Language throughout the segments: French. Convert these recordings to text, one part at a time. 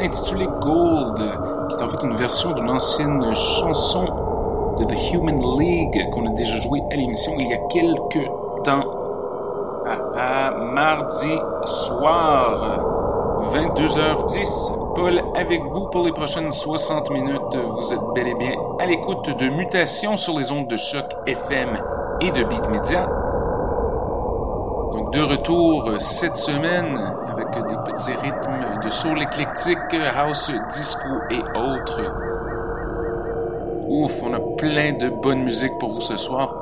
intitulé Gold, qui est en fait une version d'une ancienne chanson de The Human League qu'on a déjà joué à l'émission il y a quelques temps. À, mardi soir, 22h10. Paul avec vous pour les prochaines 60 minutes. Vous êtes bel et bien à l'écoute de Mutations sur les ondes de choc FM et de Beat Media. Donc de retour cette semaine avec des petits rythmes soul éclectique, house, disco et autres. Ouf, on a plein de bonne musique pour vous ce soir.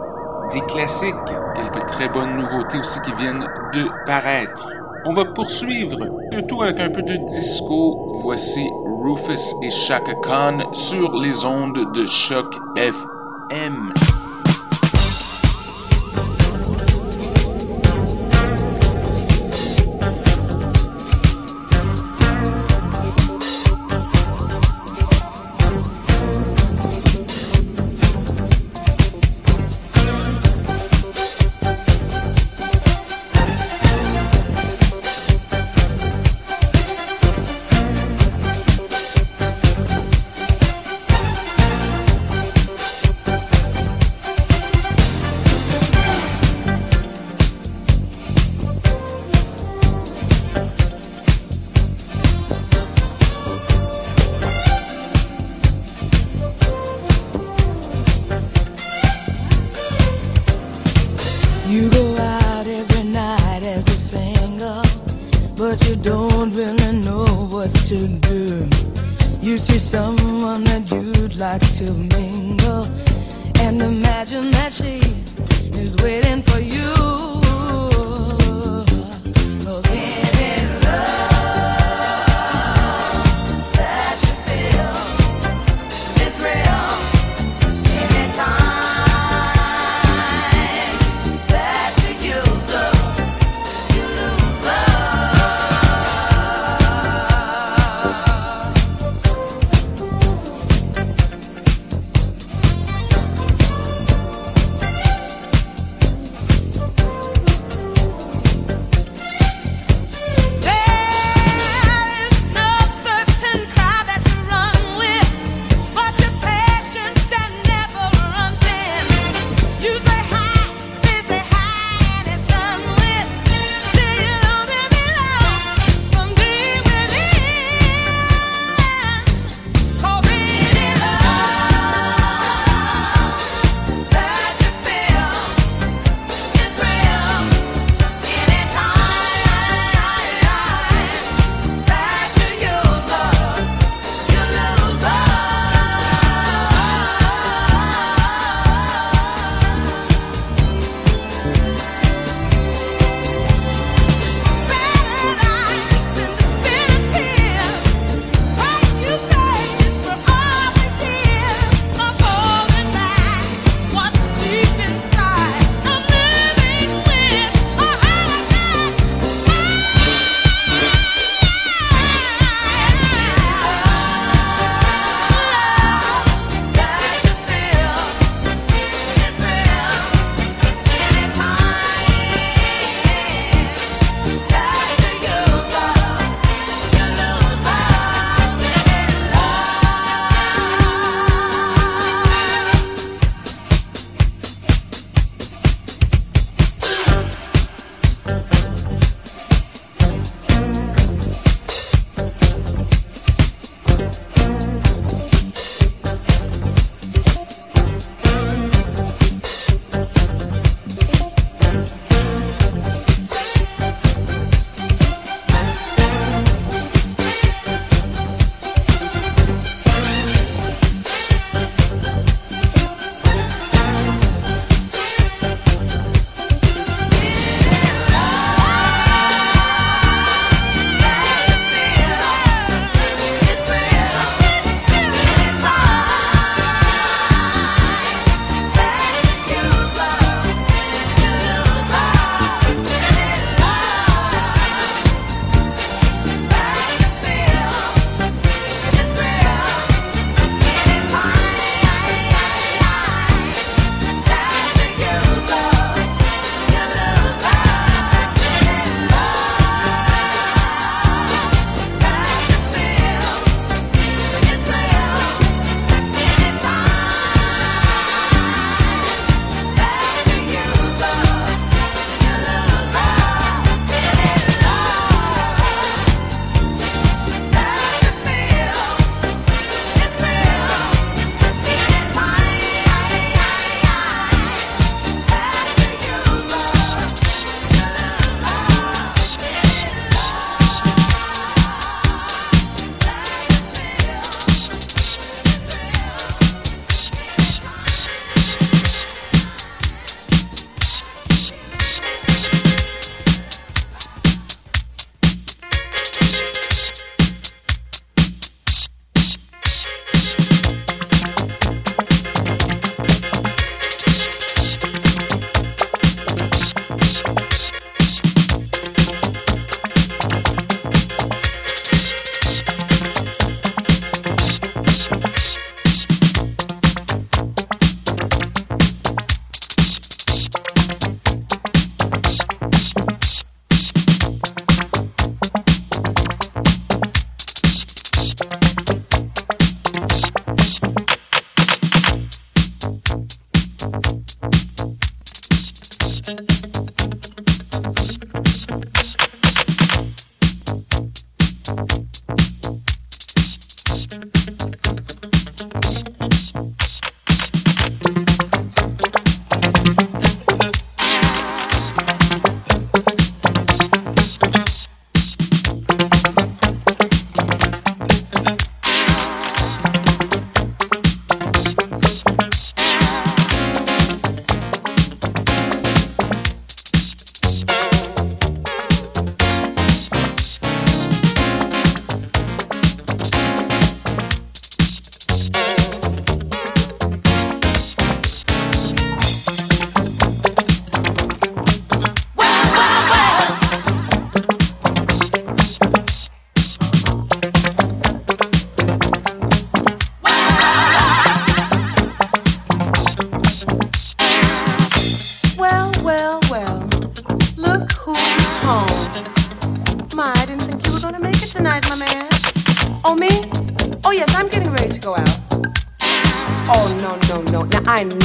Des classiques, quelques très bonnes nouveautés aussi qui viennent de paraître. On va poursuivre, surtout avec un peu de disco. Voici Rufus et Chaka Khan sur les ondes de choc FM. You go out every night as a single, but you don't really know what to do. You see someone that you'd like to mingle, and imagine that she is waiting for you.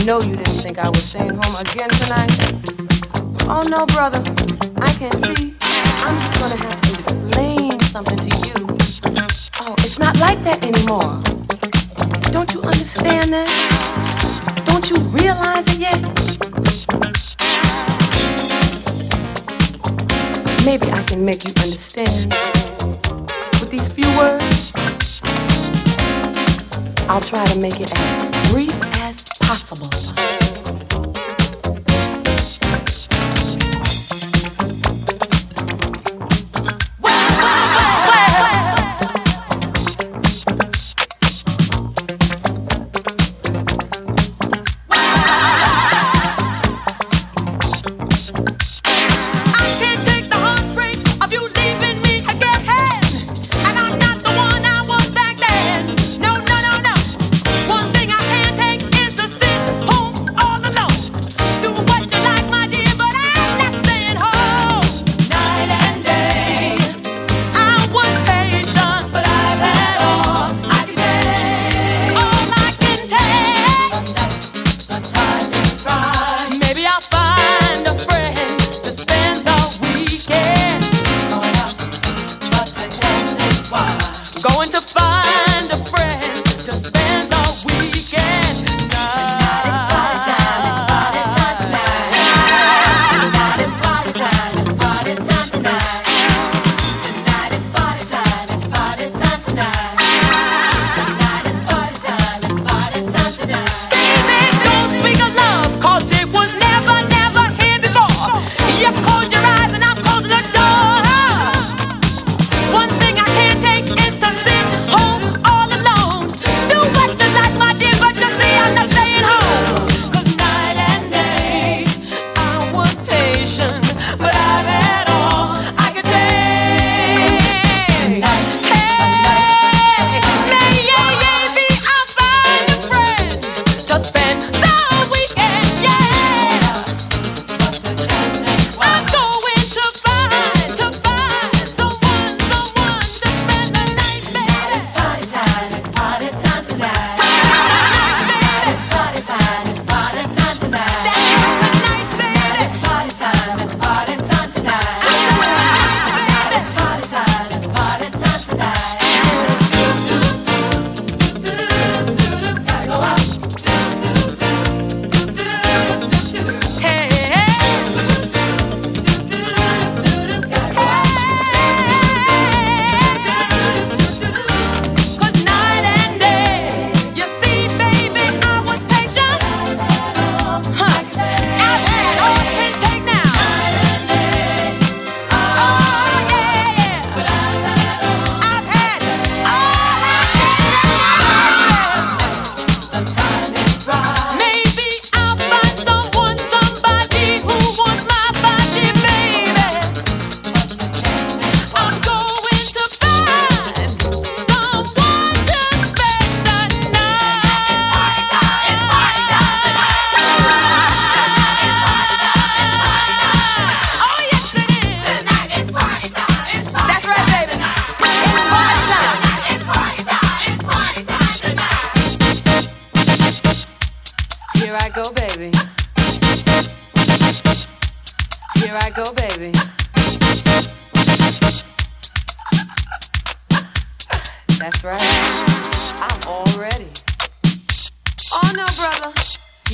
know you didn't think I was staying home again tonight. Oh no, brother, I can see. I'm just gonna have to explain something to you. Oh, it's not like that anymore. Don't you understand that? Don't you realize it yet? Maybe I can make you understand with these few words. I'll try to make it as brief impossible.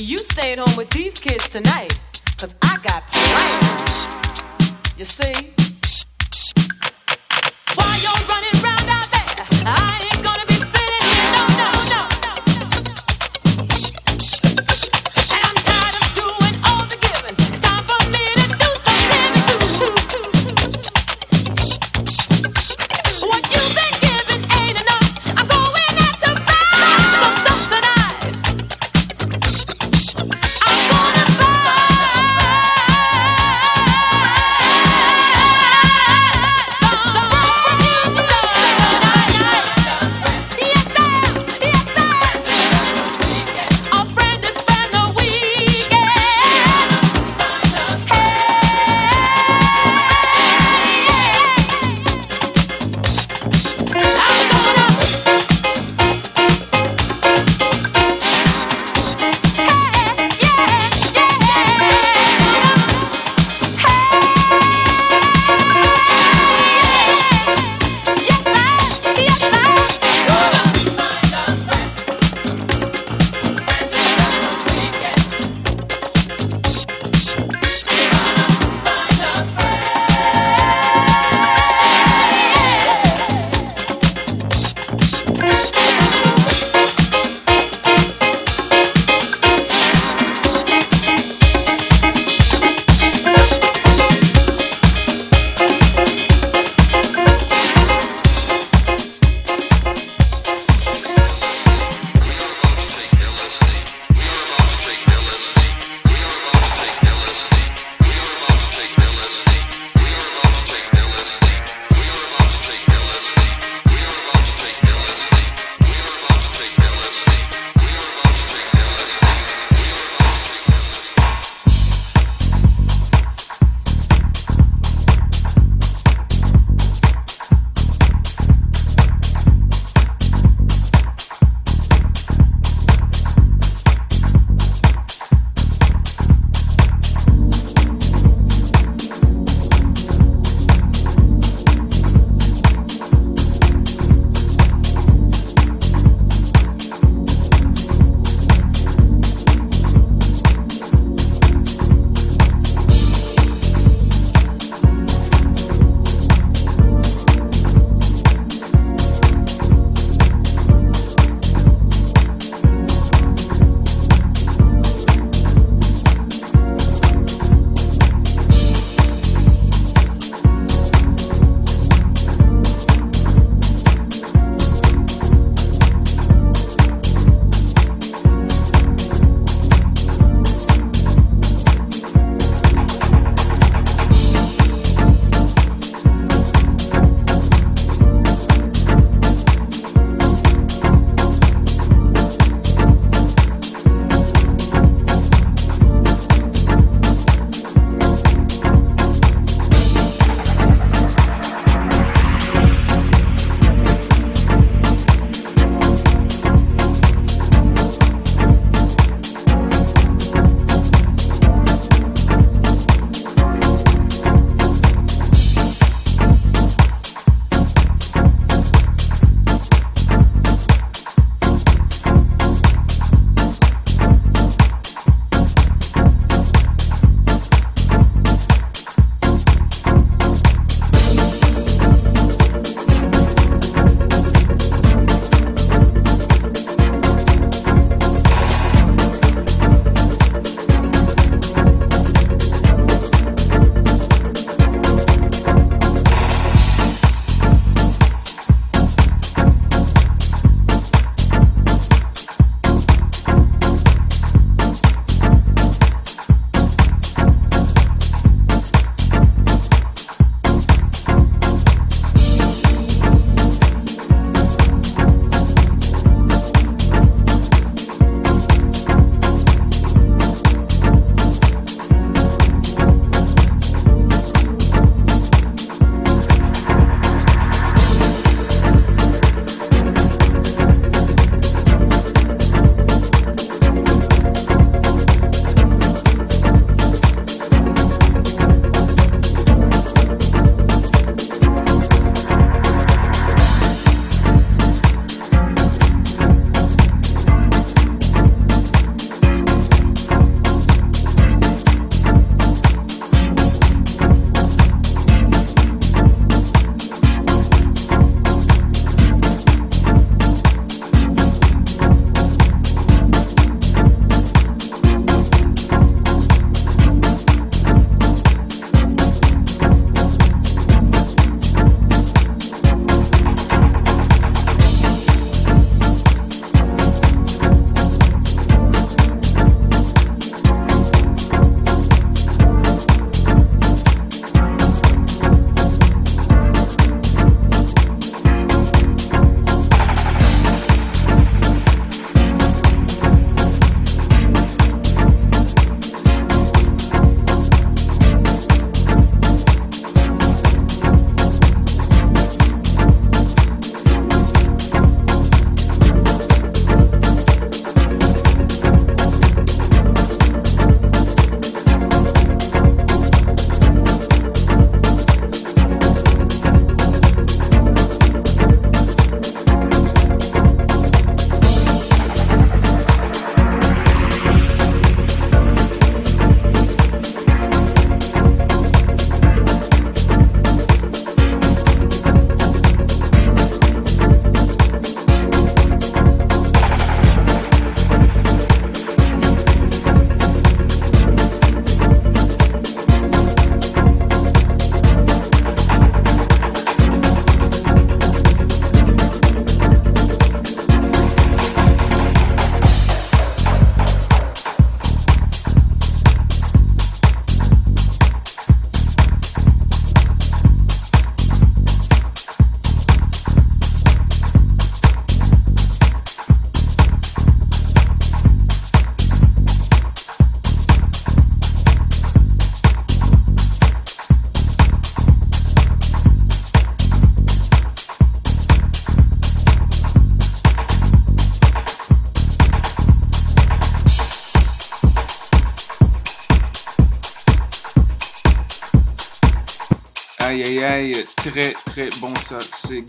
You stayed home with these kids tonight, cause I got plans. You see?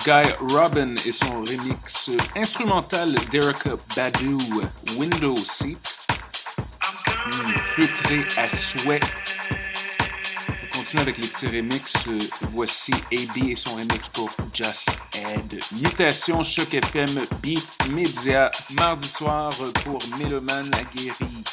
Guy Robin et son remix instrumental d'Erica Badu, Window Seat. Mmh, feutré à souhait. On continue avec les petits remix. Voici AB et son remix pour Just Ed. Mutation Choc FM Beat Media. Mardi soir pour Méloman Aguerri.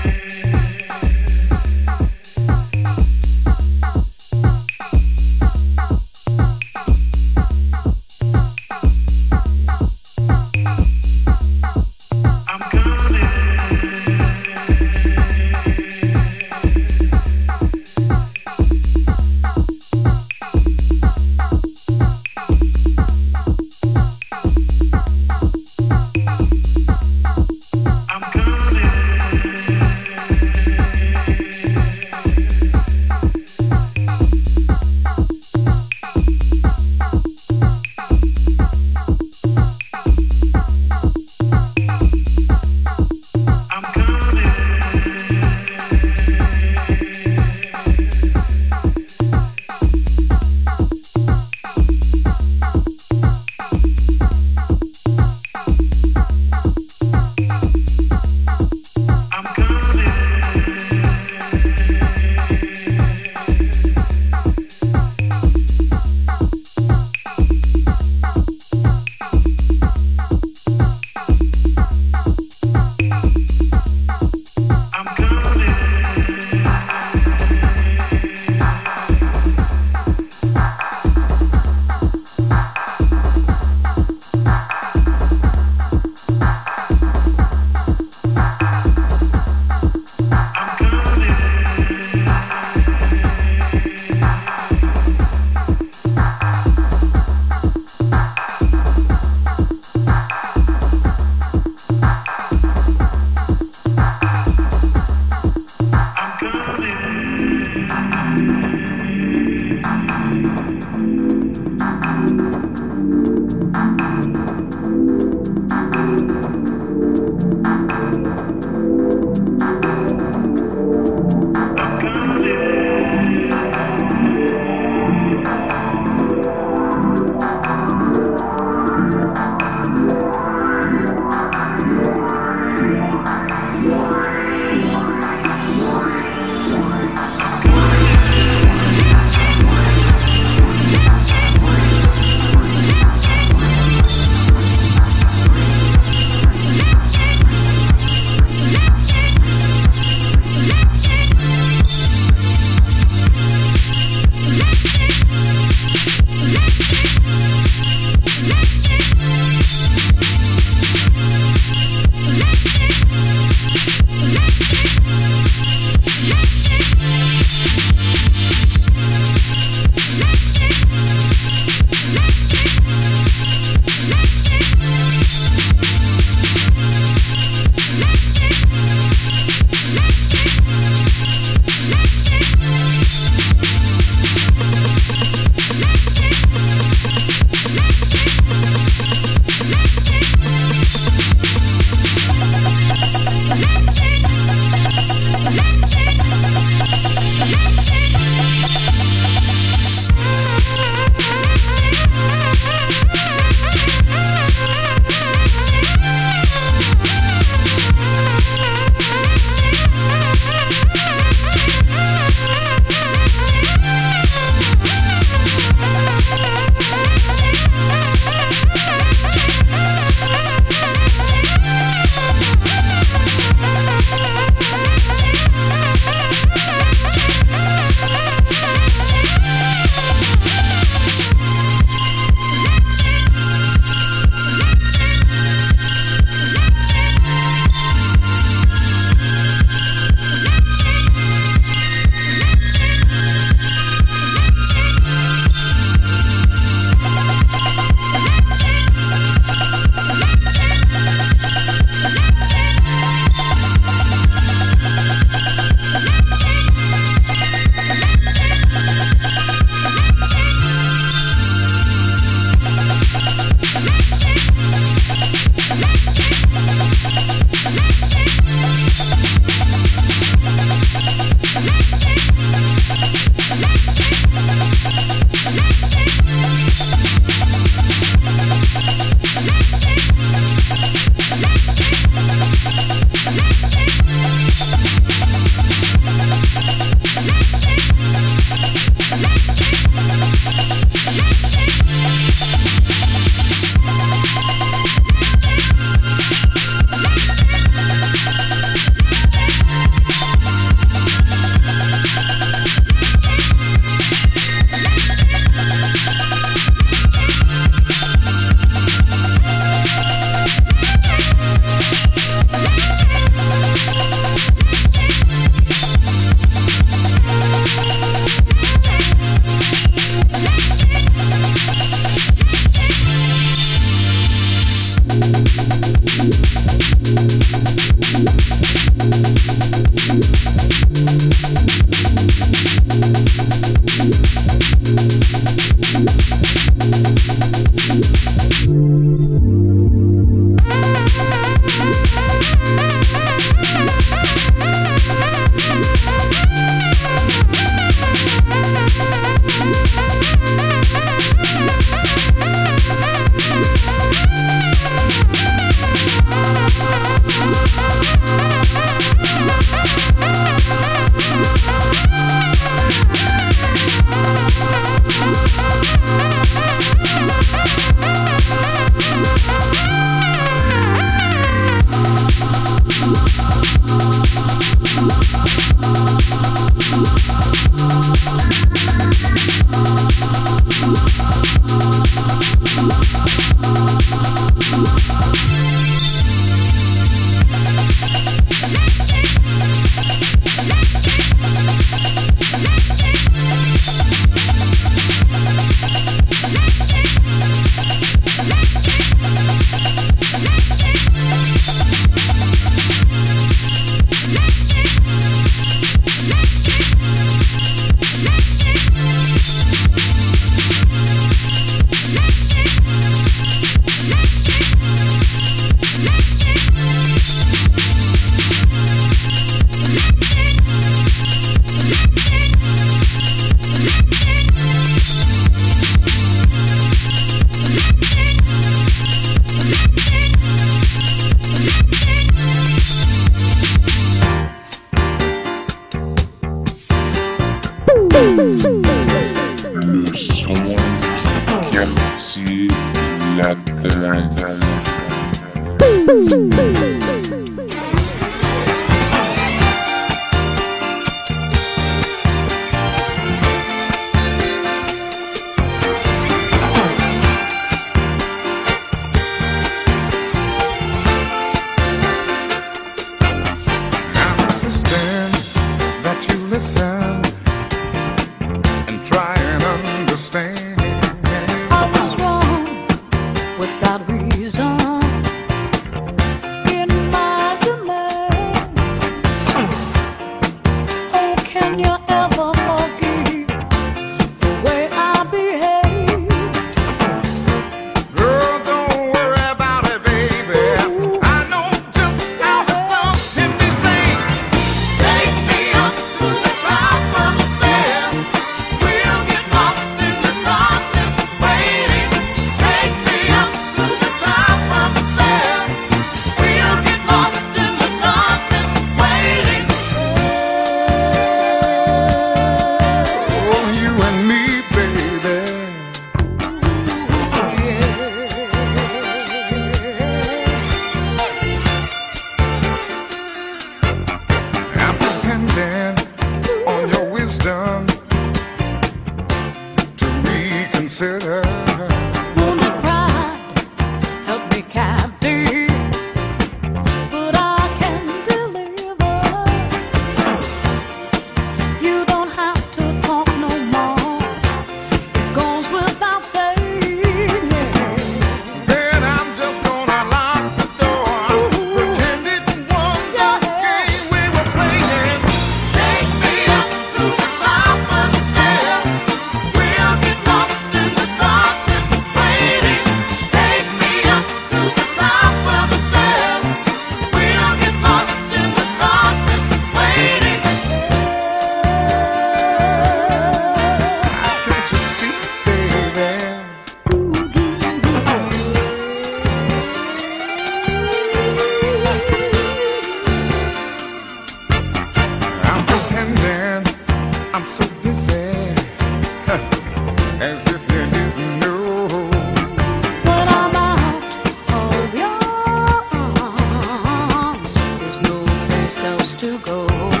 to go.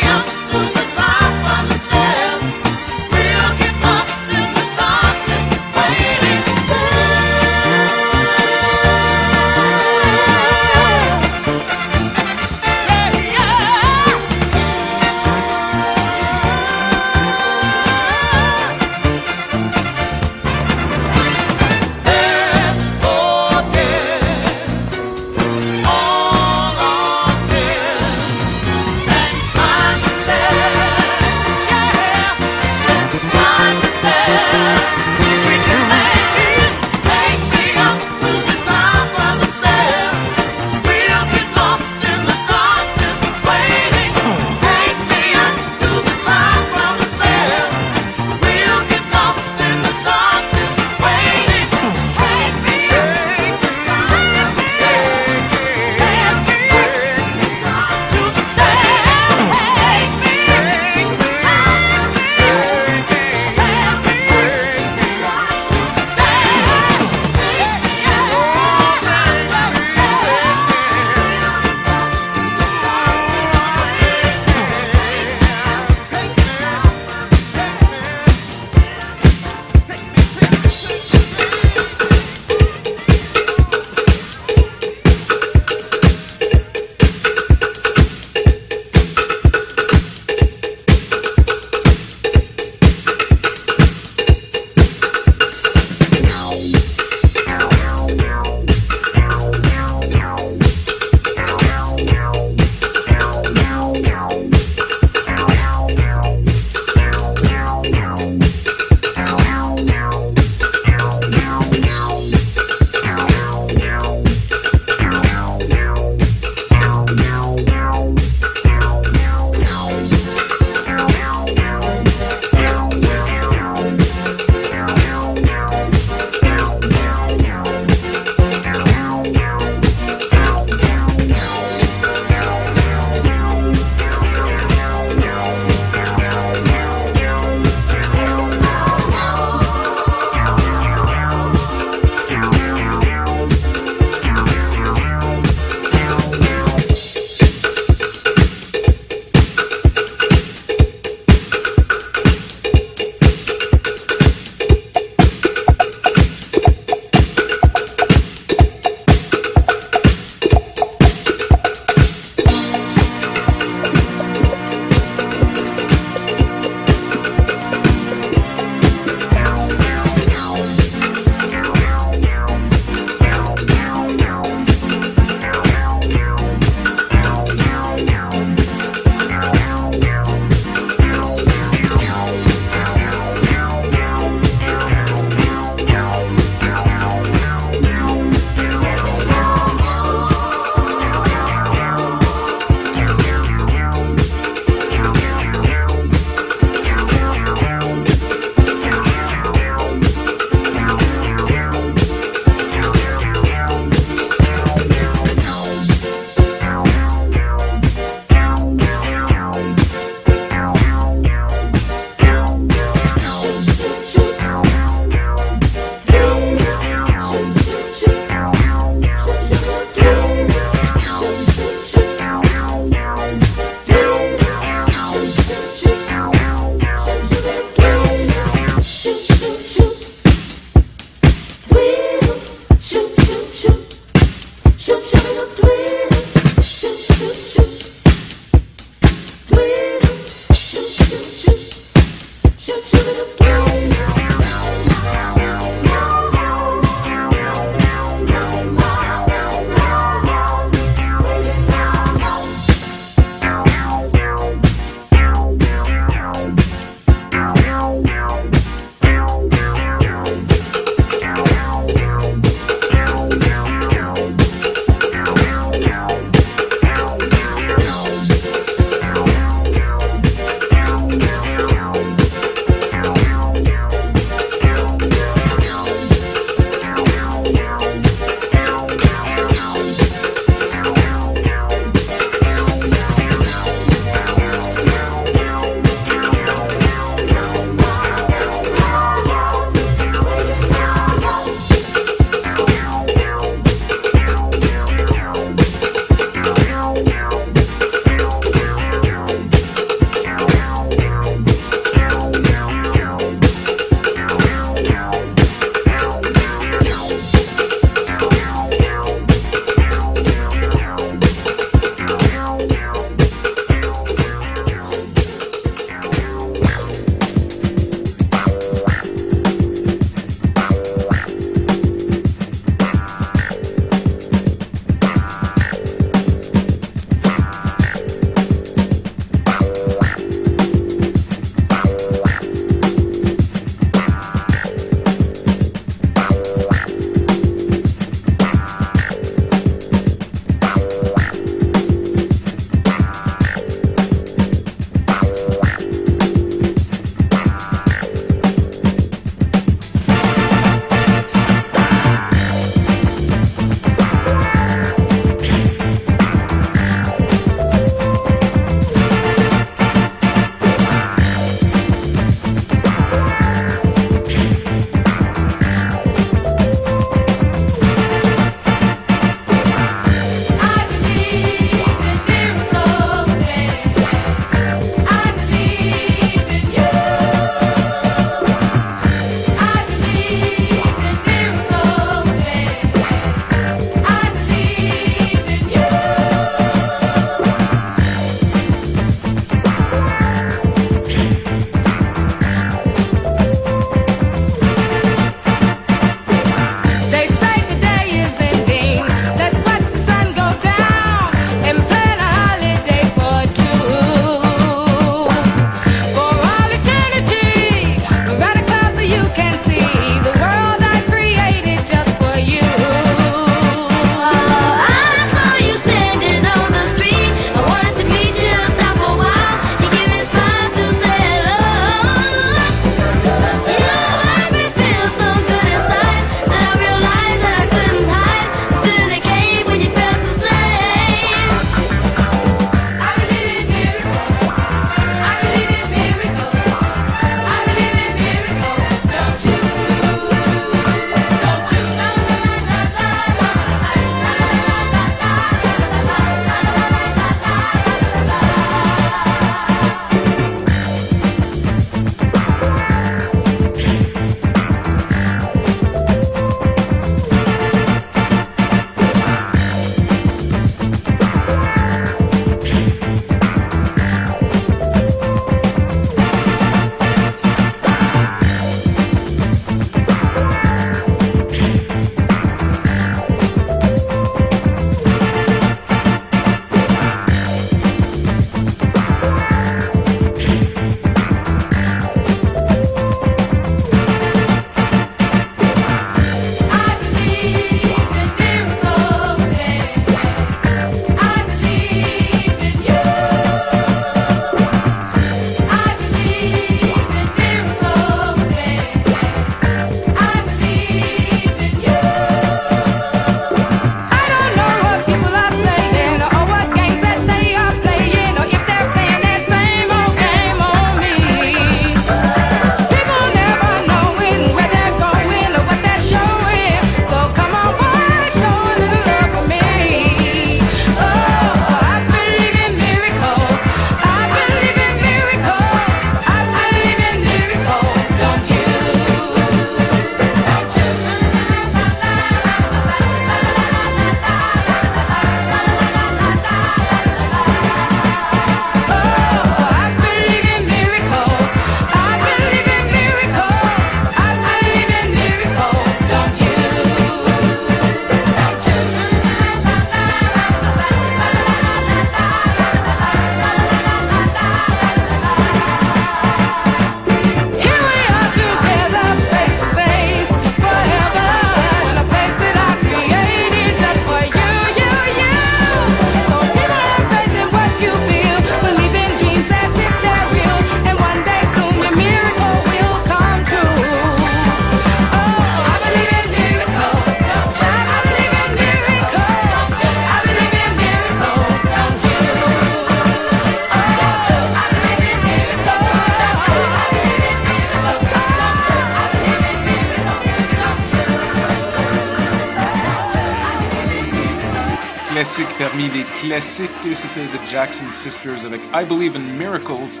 Parmi les classiques, c'était The Jackson Sisters avec I Believe in Miracles.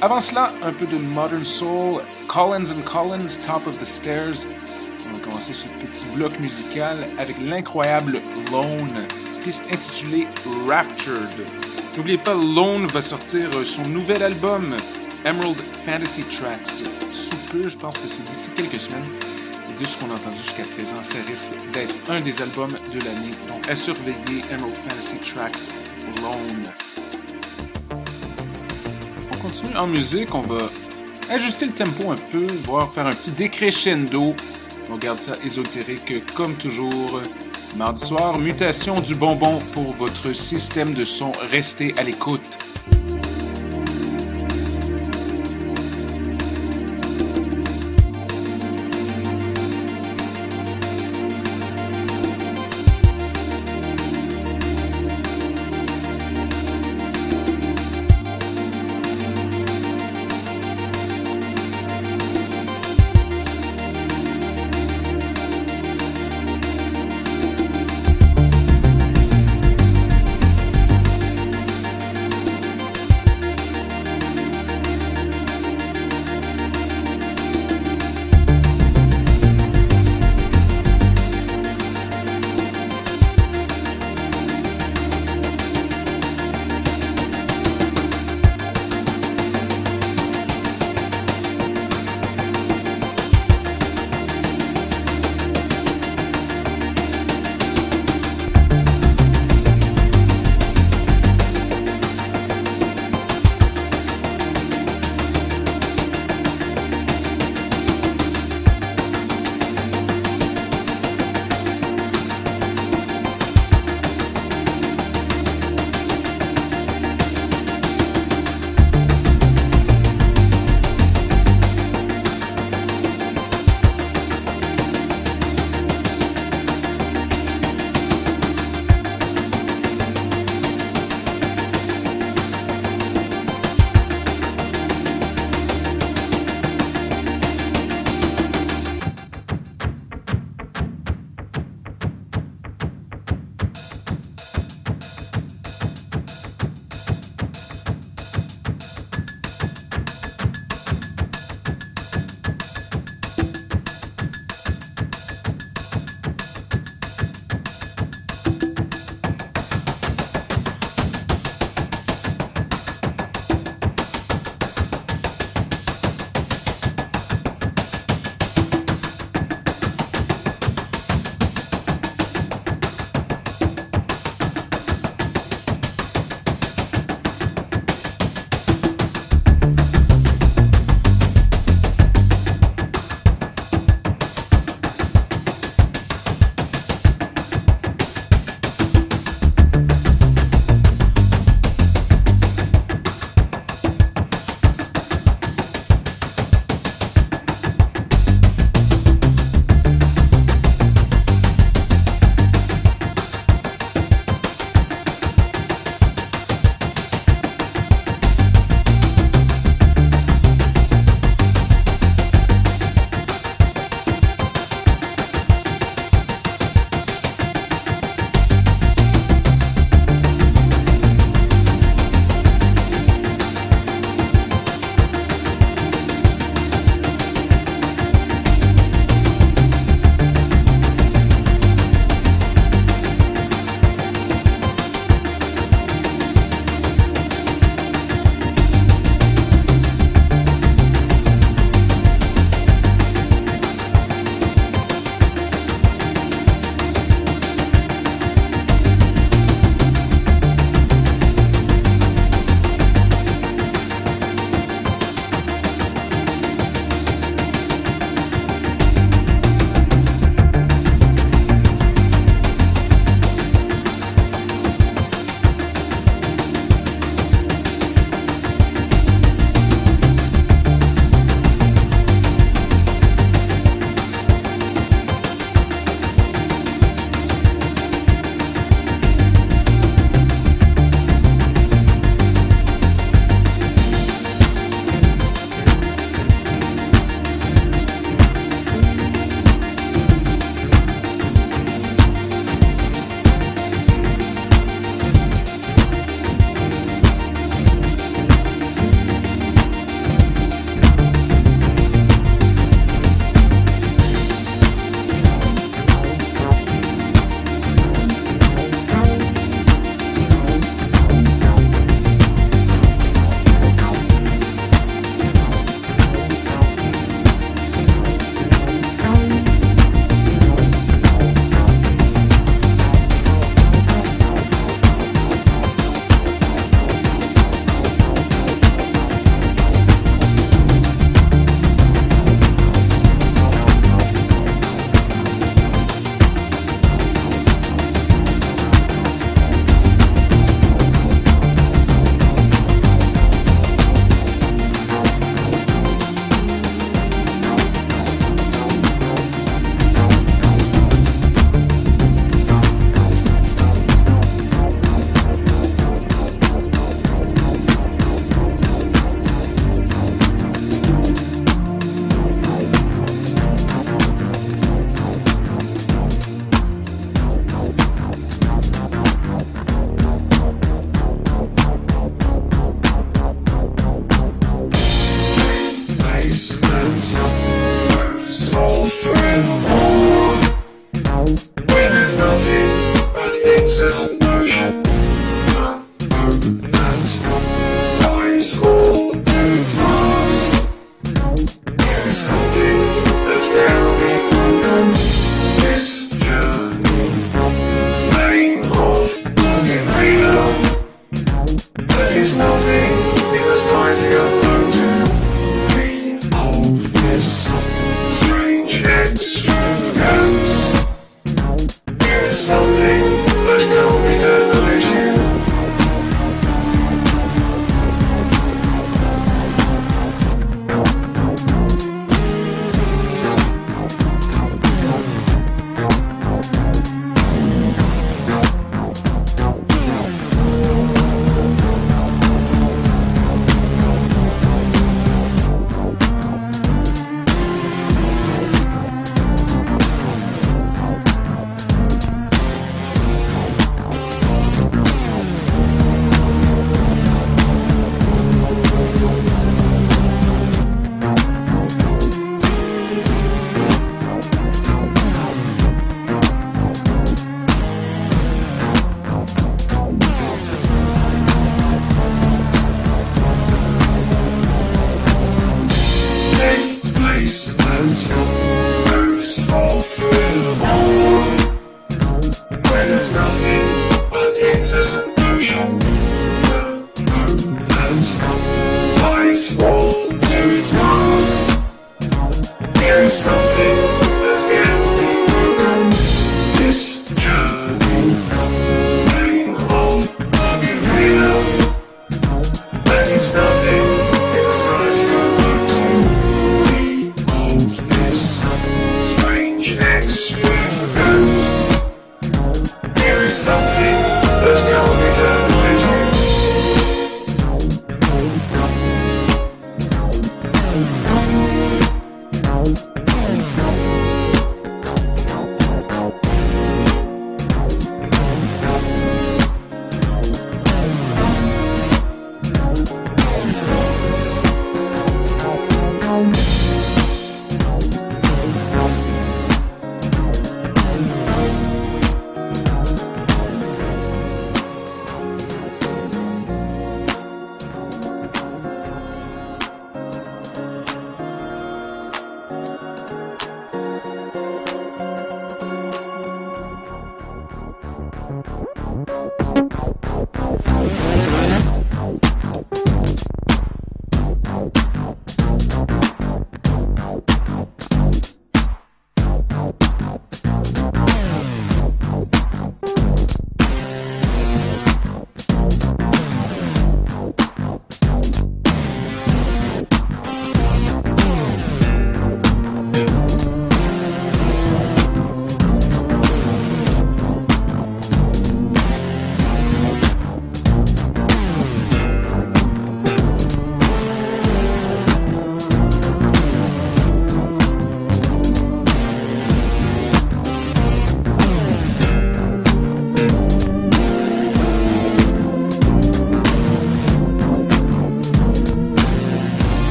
Avant cela, un peu de Modern Soul, Collins and Collins, Top of the Stairs. On va commencer ce petit bloc musical avec l'incroyable Lone, piste intitulée Raptured. N'oubliez pas, Lone va sortir son nouvel album, Emerald Fantasy Tracks, sous peu, je pense que c'est d'ici quelques semaines de ce qu'on a entendu jusqu'à présent, ça risque d'être un des albums de l'année. Donc, à surveiller Emerald Fantasy Tracks Lone. On continue en musique, on va ajuster le tempo un peu, voire faire un petit décrescendo. On garde ça ésotérique comme toujours. Mardi soir, mutation du bonbon pour votre système de son. Restez à l'écoute.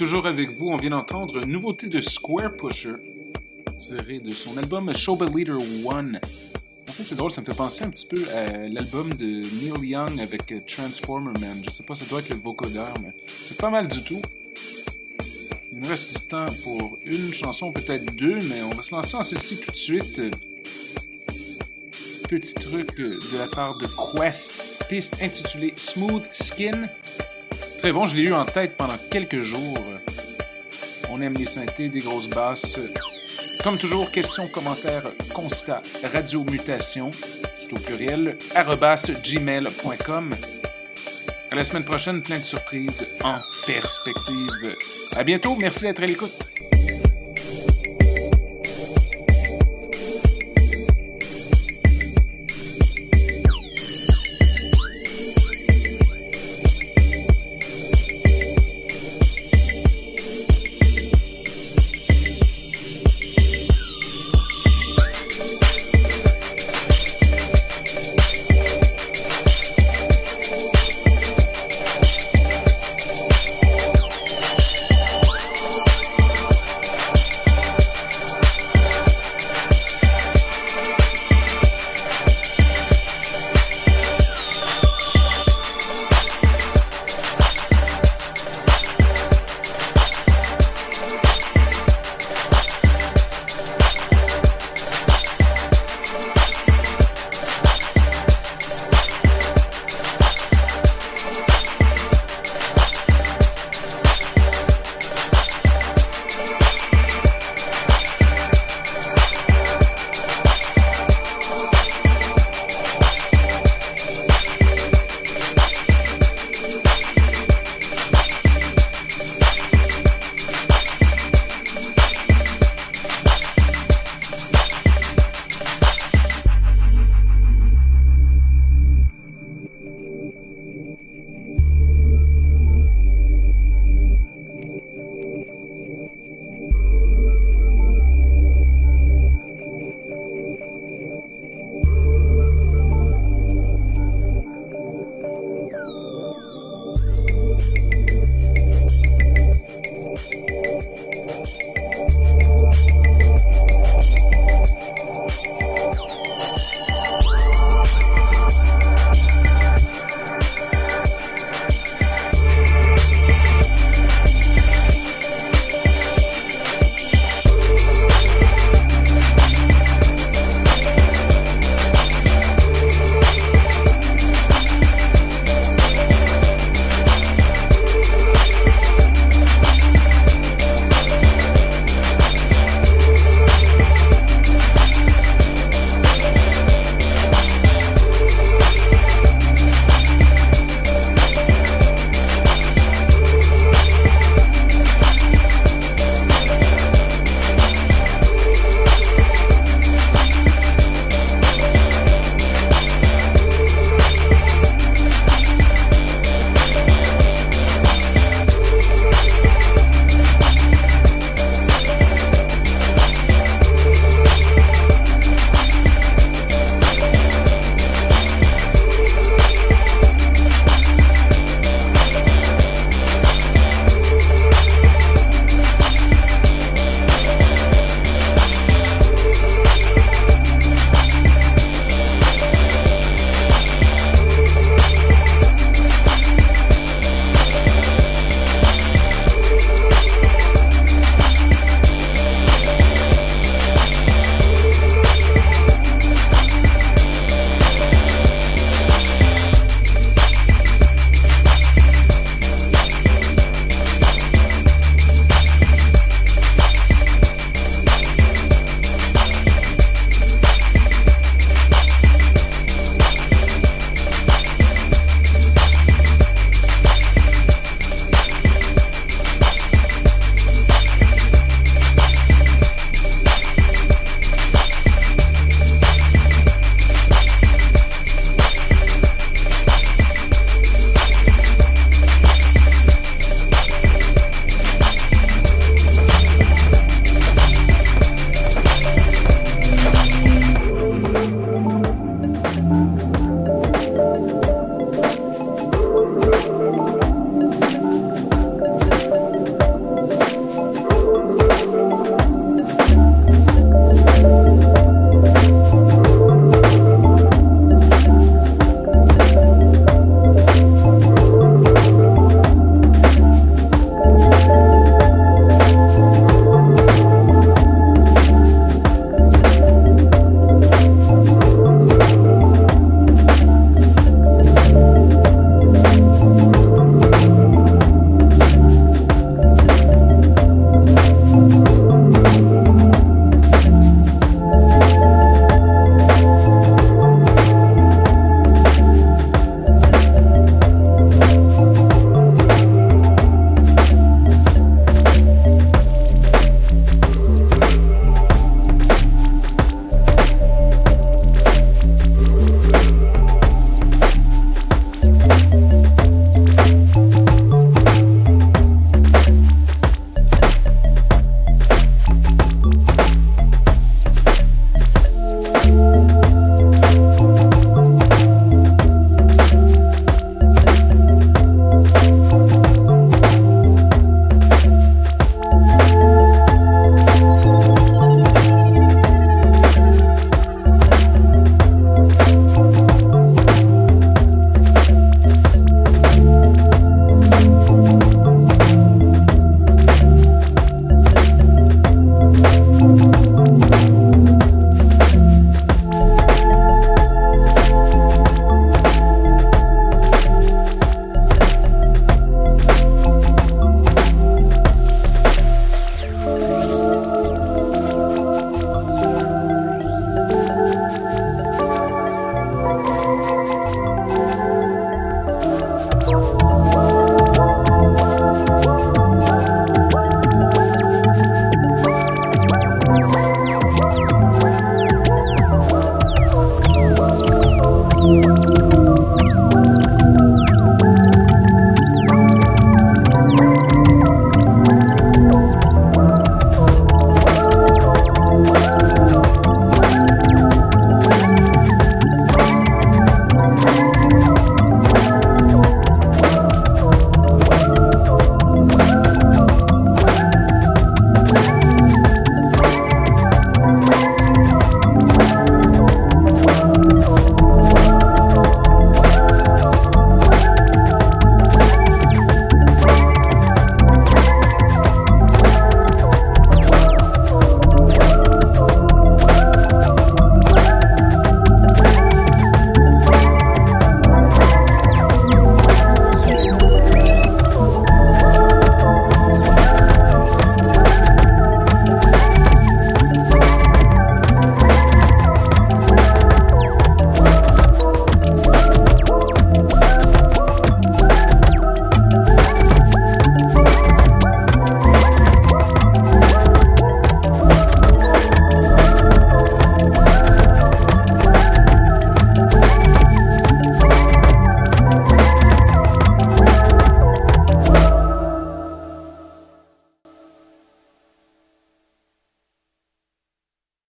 Toujours avec vous. On vient d'entendre une nouveauté de Square Pusher, tirée de son album Showbiz Leader One. En fait, c'est drôle, ça me fait penser un petit peu à l'album de Neil Young avec Transformer Man. Je sais pas, ça doit être le vocodeur, mais c'est pas mal du tout. Il nous reste du temps pour une chanson, peut-être deux, mais on va se lancer en celle-ci tout de suite. Petit truc de la part de Quest piste intitulée Smooth Skin. Très bon, je l'ai eu en tête pendant quelques jours. On aime les synthés, des grosses basses. Comme toujours, questions, commentaires, constats, radio mutation, c'est au pluriel, gmail.com. À la semaine prochaine, plein de surprises en perspective. À bientôt, merci d'être à l'écoute.